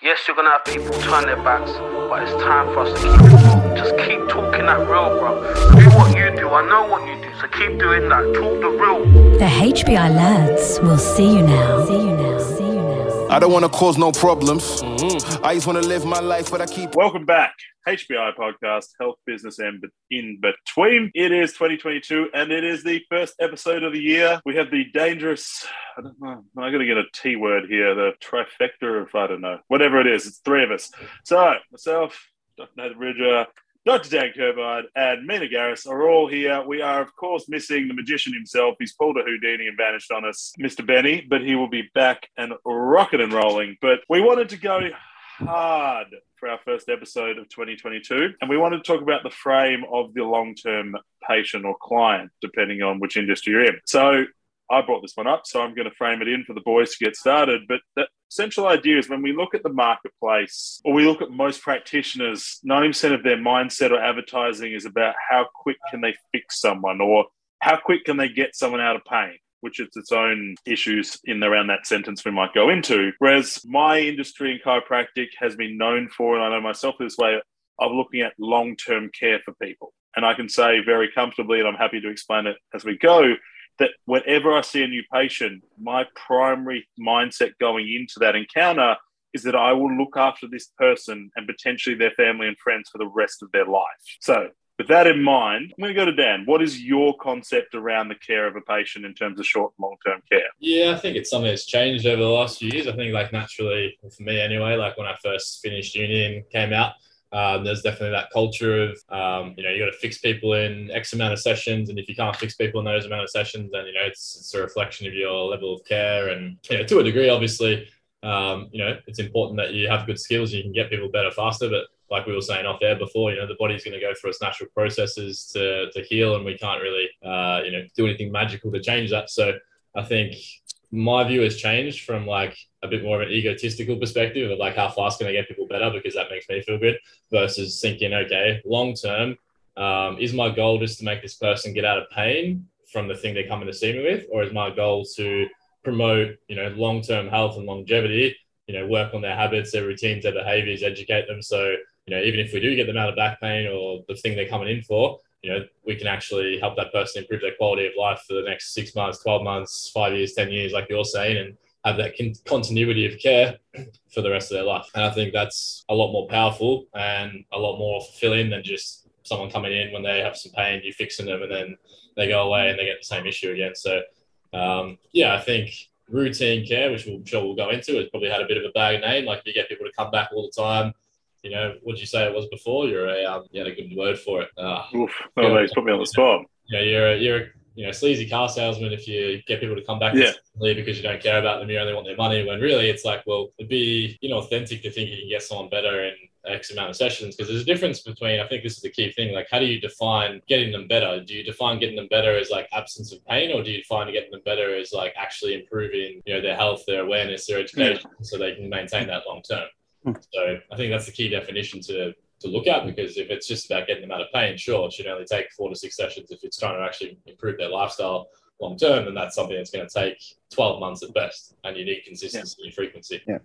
Yes, you're gonna have people turn their backs, but it's time for us to keep it. Just keep talking that real, bro. Do what you do. I know what you do, so keep doing that. Talk the real. The HBI lads will see you now. See you now. I don't want to cause no problems. I just want to live my life, but I keep. Welcome back. HBI podcast, Health, Business, and In Between. It is 2022 and it is the first episode of the year. We have the dangerous, I don't know, I got to get a T word here, the trifecta of, I don't know, whatever it is. It's three of us. So, myself, Dr. Nathan Ridger, Dr. Dan Kerbard, and Mina Garris are all here. We are, of course, missing the magician himself. He's pulled a Houdini and vanished on us, Mr. Benny, but he will be back and rocking and rolling. But we wanted to go hard for our first episode of 2022. And we wanted to talk about the frame of the long term patient or client, depending on which industry you're in. So I brought this one up, so I'm going to frame it in for the boys to get started. But the central idea is when we look at the marketplace or we look at most practitioners, 90% of their mindset or advertising is about how quick can they fix someone or how quick can they get someone out of pain which is its own issues in around that sentence we might go into. Whereas my industry in chiropractic has been known for, and I know myself this way, of looking at long term care for people. And I can say very comfortably, and I'm happy to explain it as we go, that whenever I see a new patient, my primary mindset going into that encounter is that I will look after this person and potentially their family and friends for the rest of their life. So with that in mind, I'm going to go to Dan. What is your concept around the care of a patient in terms of short and long term care? Yeah, I think it's something that's changed over the last few years. I think, like, naturally, for me anyway, like when I first finished uni and came out, um, there's definitely that culture of, um, you know, you got to fix people in X amount of sessions. And if you can't fix people in those amount of sessions, then, you know, it's, it's a reflection of your level of care. And, you know, to a degree, obviously, um, you know, it's important that you have good skills and you can get people better faster. But like we were saying off air before, you know, the body's going to go through its natural processes to, to heal, and we can't really, uh, you know, do anything magical to change that. So I think my view has changed from like a bit more of an egotistical perspective of like how fast can I get people better because that makes me feel good versus thinking, okay, long term, um, is my goal just to make this person get out of pain from the thing they're coming to see me with, or is my goal to promote, you know, long term health and longevity? You know, work on their habits, their routines, their behaviors, educate them so you know, even if we do get them out of back pain or the thing they're coming in for, you know, we can actually help that person improve their quality of life for the next six months, 12 months, five years, 10 years, like you're saying, and have that con- continuity of care for the rest of their life. And I think that's a lot more powerful and a lot more fulfilling than just someone coming in when they have some pain, you fixing them, and then they go away and they get the same issue again. So, um, yeah, I think routine care, which we'll, I'm sure we'll go into, has probably had a bit of a bad name. Like you get people to come back all the time you know, what did you say it was before? You're a, um, you had a good word for it. Uh, Oof, oh, yeah, put me on the spot. Yeah, you're a, you're a, you know, sleazy car salesman if you get people to come back yeah. because you don't care about them, you only want their money. When really, it's like, well, it'd be you know authentic to think you can get someone better in X amount of sessions because there's a difference between. I think this is the key thing. Like, how do you define getting them better? Do you define getting them better as like absence of pain, or do you define getting them better as like actually improving, you know, their health, their awareness, their education, yeah. so they can maintain that long term? Hmm. So I think that's the key definition to to look at because if it's just about getting them out of pain, sure, it should only take four to six sessions. If it's trying to actually improve their lifestyle long term, then that's something that's going to take 12 months at best. And you need consistency yeah. and frequency. Yeah.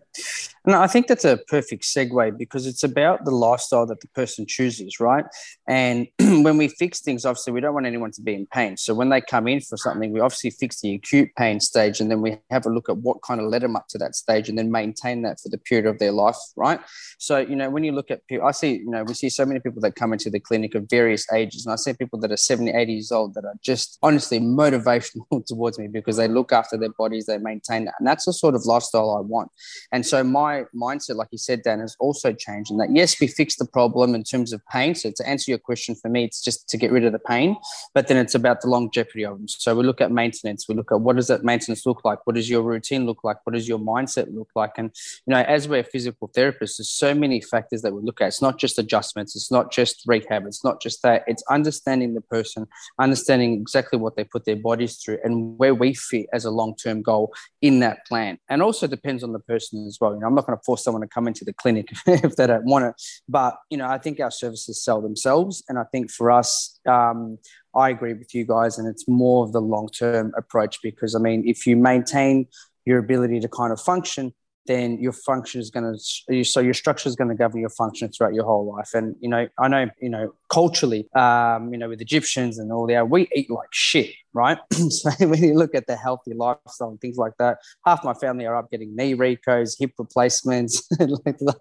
And I think that's a perfect segue because it's about the lifestyle that the person chooses, right? And when we fix things, obviously, we don't want anyone to be in pain. So when they come in for something, we obviously fix the acute pain stage and then we have a look at what kind of led them up to that stage and then maintain that for the period of their life, right? So, you know, when you look at people, I see, you know, we see so many people that come into the clinic of various ages. And I see people that are 70, 80 years old that are just honestly motivational towards me because they look after their bodies, they maintain that. And that's the sort of lifestyle I want. And so my mindset, like you said, Dan, has also changed in that, yes, we fix the problem in terms of pain. So to answer your question for me, it's just to get rid of the pain, but then it's about the longevity of them. So we look at maintenance. We look at what does that maintenance look like? What does your routine look like? What does your mindset look like? And, you know, as we're physical therapists, there's so many factors that we look at. It's not just adjustments. It's not just rehab. It's not just that. It's understanding the person, understanding exactly what they put their bodies through and where we fit as a long term goal in that plan. And also depends on the person as well. You know, I'm not going to force someone to come into the clinic if they don't want it. But, you know, I think our services sell themselves. And I think for us, um, I agree with you guys. And it's more of the long term approach because, I mean, if you maintain your ability to kind of function, then your function is going to so your structure is going to govern your function throughout your whole life and you know i know you know culturally um, you know with egyptians and all that we eat like shit right? So when you look at the healthy lifestyle and things like that half my family are up getting knee recos hip replacements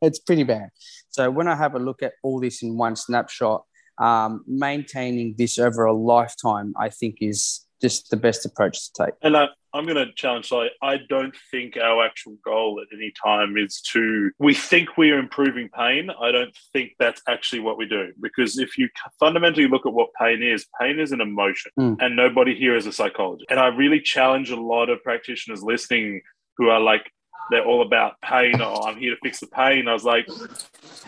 it's pretty bad. So when i have a look at all this in one snapshot um, maintaining this over a lifetime i think is just the best approach to take. And I, I'm going to challenge. So I don't think our actual goal at any time is to. We think we are improving pain. I don't think that's actually what we do. Because if you fundamentally look at what pain is, pain is an emotion, Mm. and nobody here is a psychologist. And I really challenge a lot of practitioners listening who are like, they're all about pain. Oh, I'm here to fix the pain. I was like,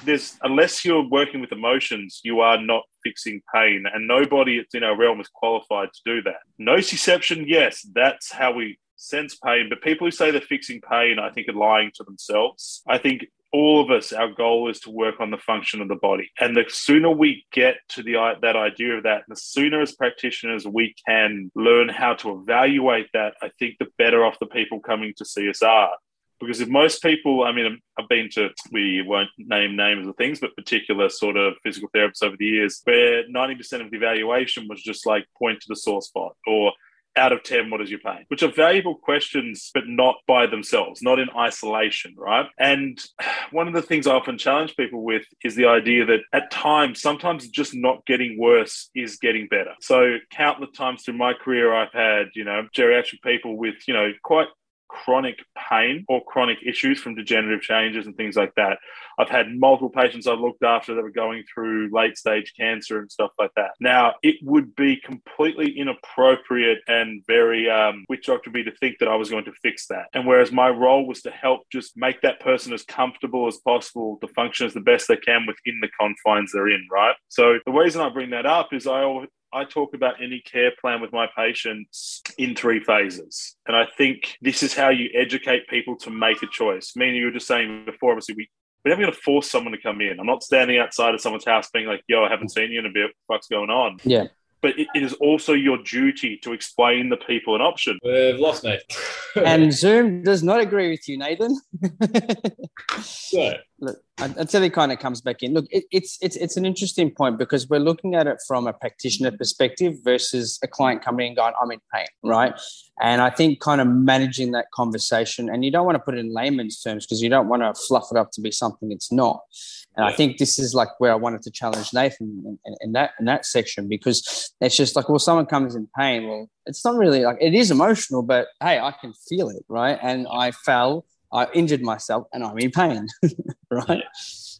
there's unless you're working with emotions, you are not fixing pain, and nobody in our realm is qualified to do that. Nociception, yes, that's how we sense pain. But people who say they're fixing pain, I think, are lying to themselves. I think all of us, our goal is to work on the function of the body, and the sooner we get to the that idea of that, the sooner as practitioners we can learn how to evaluate that. I think the better off the people coming to see us are because if most people, I mean, I've been to, we won't name names of things, but particular sort of physical therapists over the years, where 90% of the evaluation was just like point to the sore spot or out of 10, what is your pain? Which are valuable questions, but not by themselves, not in isolation, right? And one of the things I often challenge people with is the idea that at times, sometimes just not getting worse is getting better. So, countless times through my career, I've had, you know, geriatric people with, you know, quite chronic pain or chronic issues from degenerative changes and things like that. I've had multiple patients I've looked after that were going through late stage cancer and stuff like that. Now, it would be completely inappropriate and very um, witch doctor me to think that I was going to fix that. And whereas my role was to help just make that person as comfortable as possible to function as the best they can within the confines they're in, right? So the reason I bring that up is I always I talk about any care plan with my patients in three phases. And I think this is how you educate people to make a choice. Meaning, you were just saying before, obviously, we, we're never going to force someone to come in. I'm not standing outside of someone's house being like, yo, I haven't seen you in a bit. What the fuck's going on? Yeah. But it, it is also your duty to explain the people an option. We've lost Nathan. and Zoom does not agree with you, Nathan. so, Look, until he kind of comes back in. Look, it, it's it's it's an interesting point because we're looking at it from a practitioner perspective versus a client coming in going, "I'm in pain," right? And I think kind of managing that conversation, and you don't want to put it in layman's terms because you don't want to fluff it up to be something it's not. And I think this is like where I wanted to challenge Nathan in, in, in that in that section because it's just like, well, someone comes in pain. Well, it's not really like it is emotional, but hey, I can feel it, right? And I fell, I injured myself, and I'm in pain, right?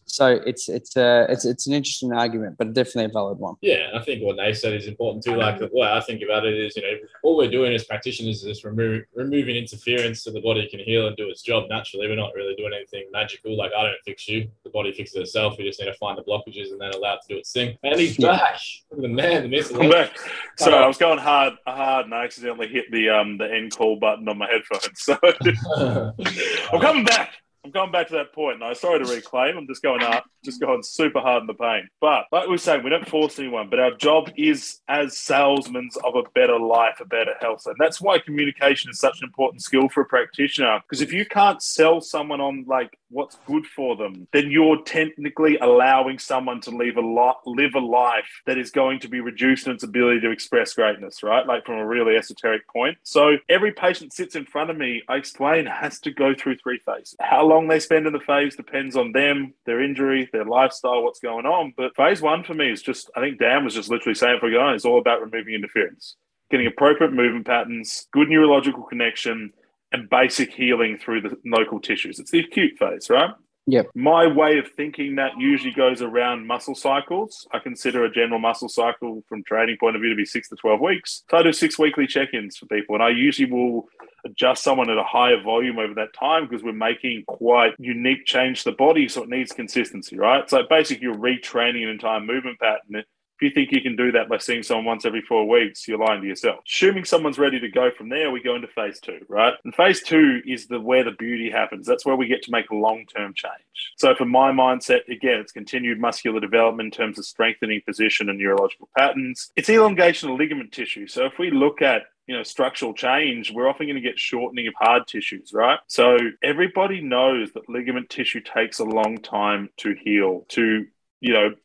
So it's it's uh, it's it's an interesting argument, but definitely a valid one. Yeah, I think what they said is important too. Like the way I think about it is, you know, all we're doing as practitioners is just remove, removing interference so the body can heal and do its job naturally. We're not really doing anything magical. Like I don't fix you; the body fixes itself. We just need to find the blockages and then allow it to do its thing. And he's Yeah. back. Look at the man, the miss. I'm back. So I was going hard, hard, and I accidentally hit the um the end call button on my headphones. So I'm coming back. I'm going back to that point. No, sorry to reclaim. I'm just going up, just going super hard in the pain. But like we were saying, we don't force anyone, but our job is as salesmen of a better life, a better health. And that's why communication is such an important skill for a practitioner. Because if you can't sell someone on like what's good for them, then you're technically allowing someone to live a lot, live a life that is going to be reduced in its ability to express greatness, right? Like from a really esoteric point. So every patient sits in front of me, I explain, has to go through three phases. How long they spend in the phase depends on them, their injury, their lifestyle, what's going on. But phase one for me is just, I think Dan was just literally saying for going, it's all about removing interference, getting appropriate movement patterns, good neurological connection, and basic healing through the local tissues. It's the acute phase, right? Yep. My way of thinking that usually goes around muscle cycles. I consider a general muscle cycle from training point of view to be six to 12 weeks. So I do six weekly check ins for people, and I usually will adjust someone at a higher volume over that time because we're making quite unique change to the body. So it needs consistency, right? So basically, you're retraining an entire movement pattern. If you think you can do that by seeing someone once every four weeks, you're lying to yourself. Assuming someone's ready to go from there, we go into phase two, right? And phase two is the where the beauty happens. That's where we get to make a long-term change. So for my mindset, again, it's continued muscular development in terms of strengthening position and neurological patterns. It's elongation of ligament tissue. So if we look at you know structural change, we're often going to get shortening of hard tissues, right? So everybody knows that ligament tissue takes a long time to heal, to you know,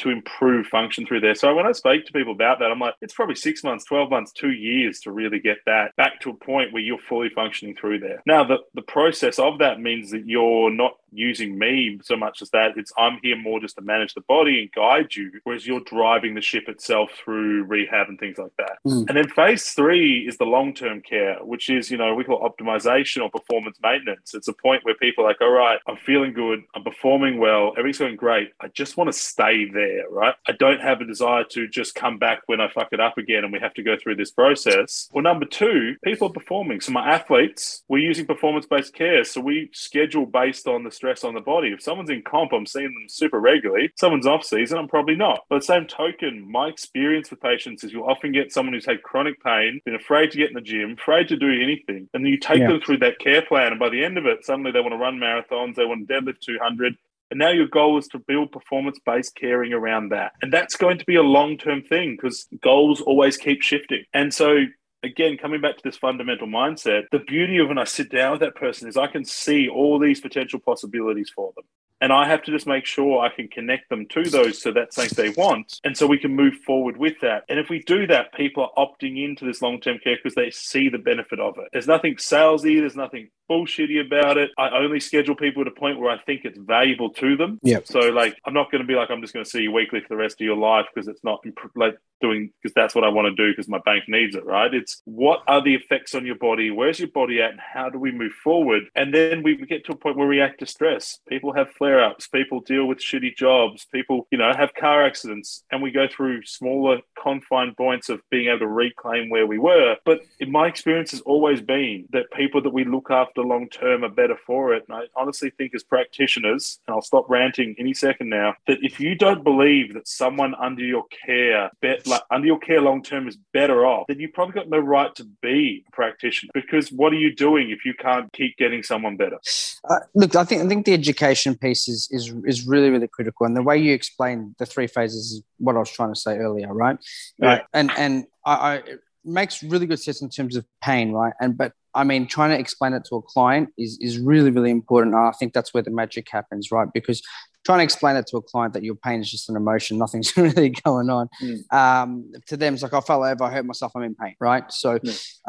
to improve function through there. So when I speak to people about that, I'm like, it's probably six months, 12 months, two years to really get that back to a point where you're fully functioning through there. Now, the, the process of that means that you're not using me so much as that it's I'm here more just to manage the body and guide you, whereas you're driving the ship itself through rehab and things like that. Mm. And then phase three is the long term care, which is, you know, we call optimization or performance maintenance. It's a point where people are like, all right, I'm feeling good, I'm performing well, everything's going great. I just want to stay there, right? I don't have a desire to just come back when I fuck it up again and we have to go through this process. Well, number two, people are performing. So my athletes, we're using performance based care. So we schedule based on the stress on the body. If someone's in comp, I'm seeing them super regularly. Someone's off season, I'm probably not. But the same token, my experience with patients is you'll often get someone who's had chronic pain, been afraid to get in the gym, afraid to do anything. And then you take Yeah. them through that care plan. And by the end of it, suddenly they want to run marathons, they want to deadlift 200. And now your goal is to build performance based caring around that. And that's going to be a long term thing because goals always keep shifting. And so again, coming back to this fundamental mindset, the beauty of when I sit down with that person is I can see all these potential possibilities for them. And I have to just make sure I can connect them to those so that's something they want. And so we can move forward with that. And if we do that, people are opting into this long term care because they see the benefit of it. There's nothing salesy, there's nothing bullshitty about it. I only schedule people at a point where I think it's valuable to them. Yep. So, like, I'm not going to be like, I'm just going to see you weekly for the rest of your life because it's not imp- like doing because that's what I want to do because my bank needs it, right? It's what are the effects on your body? Where's your body at? And how do we move forward? And then we get to a point where we react to stress. People have flare ups, people deal with shitty jobs, people, you know, have car accidents, and we go through smaller confined points of being able to reclaim where we were. But in my experience has always been that people that we look after long term are better for it. And I honestly think as practitioners, and I'll stop ranting any second now, that if you don't believe that someone under your care, like under your care long term is better off, then you've probably got no right to be a practitioner. Because what are you doing if you can't keep getting someone better? Uh, look, I think I think the education piece is is is really really critical, and the way you explain the three phases is what I was trying to say earlier, right? Right. And and I, I it makes really good sense in terms of pain, right? And but I mean, trying to explain it to a client is is really really important. And I think that's where the magic happens, right? Because trying to explain it to a client that your pain is just an emotion, nothing's really going on. Mm. Um, to them, it's like I fell over, I hurt myself, I'm in pain, right? So,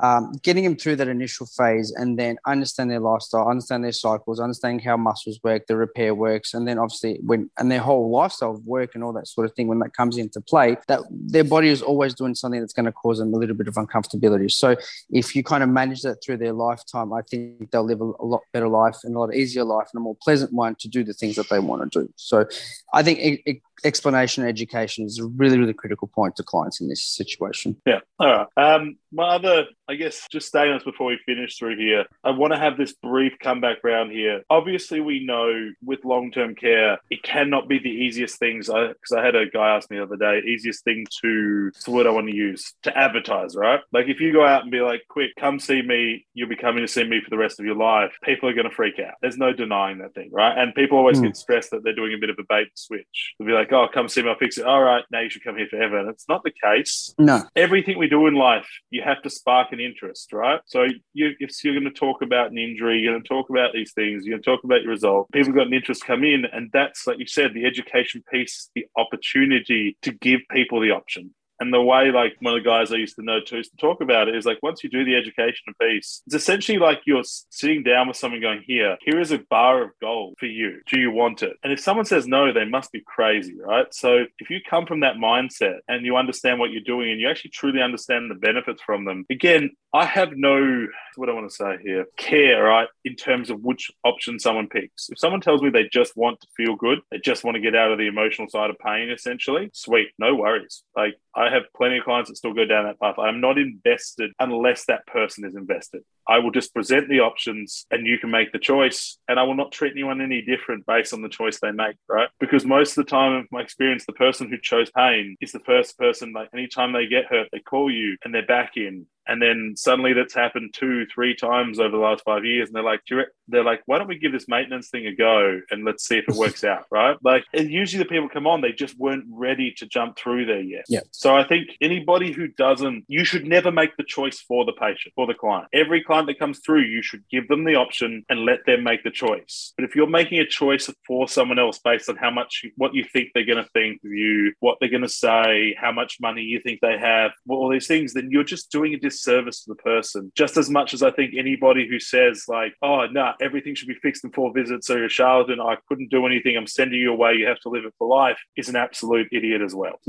um, getting them through that initial phase and then understand their lifestyle, understand their cycles, understanding how muscles work, the repair works, and then obviously when and their whole lifestyle of work and all that sort of thing when that comes into play, that their body is always doing something that's going to cause them a little bit of uncomfortability. So, if you kind of manage that through their lifetime, I think they'll live a, a lot better life and a lot easier life and a more pleasant one to do the things that they want to do. So, I think it, e- explanation and education is a really, really critical point to clients in this situation. Yeah. All right. Um, my other, I guess, just staying this before we finish through here, I want to have this brief comeback round here. Obviously, we know with long term care, it cannot be the easiest things. i Because I, had a guy ask me the other day, easiest thing to, the word I want to use, to advertise, right? Like if you go out and be like, quick, come see me, you'll be coming to see me for the rest of your life, people are going to freak out. There's no denying that thing, right? And people always Hmm. get stressed that they're doing a bit of a bait and switch. They'll be like, oh, come see me, I'll fix it. All right, now you should come here forever. And it's not the case No, everything we do in life, you have to spark an interest, right? So you, if you're going to talk about an injury, you're going to talk about these things, you're going to talk about your result. People got an interest come in, and that's like you said, the education piece, is the opportunity to give people the option. And the way, like one of the guys I used to know too, used to talk about it is like once you do the education piece, it's essentially like you're sitting down with someone going, Here, here is a bar of gold for you. Do you want it? And if someone says no, they must be crazy, right? So if you come from that mindset and you understand what you're doing and you actually truly understand the benefits from them, again, I have no, what I want to say here, care, right, in terms of which option someone picks. If someone tells me they just want to feel good, they just want to get out of the emotional side of pain, essentially, sweet, no worries. Like, I have plenty of clients that still go down that path. I'm not invested unless that person is invested. I will just present the options and you can make the choice. And I will not treat anyone any different based on the choice they make, right? Because most of the time, in my experience, the person who chose pain is the first person, like anytime they get hurt, they call you and they're back in and then suddenly that's happened two, three times over the last five years, and they're like, "Do you re-" they're like, why don't we give this maintenance thing a go and let's see if it works out, right? Like, and usually the people come on, they just weren't ready to jump through there yet. Yeah. So I think anybody who doesn't, you should never make the choice for the patient, for the client. Every client that comes through, you should give them the option and let them make the choice. But if you're making a choice for someone else based on how much, what you think they're going to think of you, what they're going to say, how much money you think they have, all these things, then you're just doing a disservice to the person. Just as much as I think anybody who says like, "Oh, no, everything should be fixed in four visits," so you're a charlatan, I couldn't do anything, I'm sending you away, you have to live it for life, is an absolute idiot as well.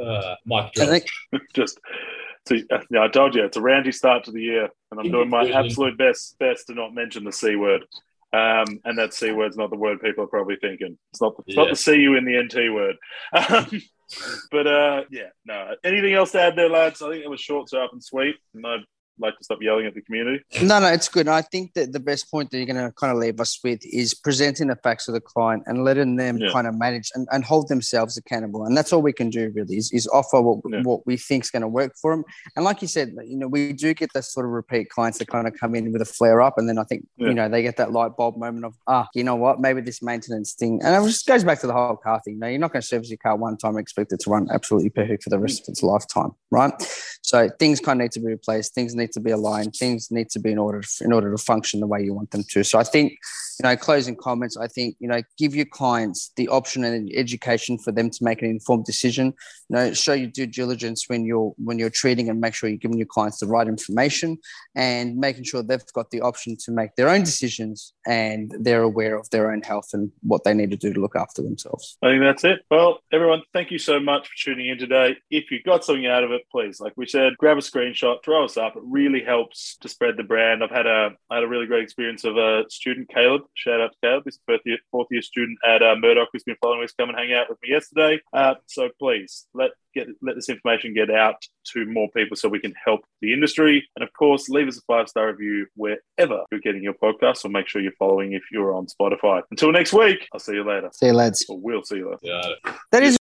Uh, Mike I think just so yeah, I told you it's a roundy start to the year, and I'm doing my absolute best best to not mention the c word. Um, and that c word's not the word people are probably thinking. It's not. It's not Yeah. the c u in the nt word. Um, but uh, yeah, no. Anything else to add there, lads? I think it was short, sharp, and sweet. And I'd like to stop yelling at the community. No, no, it's good. I think that the best point that you're going to kind of leave us with is presenting the facts to the client and letting them Yeah. kind of manage and, and hold themselves accountable. And that's all we can do really is, is offer what, Yeah. what we think is going to work for them. And like you said, you know, we do get the sort of repeat clients that kind of come in with a flare up. And then I think, Yeah. you know, they get that light bulb moment of, ah, you know what, maybe this maintenance thing. And it just goes back to the whole car thing. You know, you're not going to service your car one time and expect it to run absolutely perfect for the rest of its lifetime, right? So things kind of need to be replaced. Things need to be aligned. Things need to be in order in order to function the way you want them to. So I think, you know, closing comments. I think you know, give your clients the option and education for them to make an informed decision. You know, show your due diligence when you're when you're treating and make sure you're giving your clients the right information and making sure they've got the option to make their own decisions and they're aware of their own health and what they need to do to look after themselves. I think that's it. Well, everyone, thank you so much for tuning in today. If you got something out of it, please, like we said, grab a screenshot, throw us up. It really helps to spread the brand. I've had a I had a really great experience of a student, Caleb. Shout out to Caleb, this fourth year, fourth year student at uh, Murdoch, who's been following us, come and hang out with me yesterday. Uh, so please let get let this information get out to more people so we can help the industry. And of course, leave us a five star review wherever you're getting your podcast, or make sure you're following if you're on Spotify. Until next week, I'll see you later. See you lads. Or we'll see you later. Yeah. That is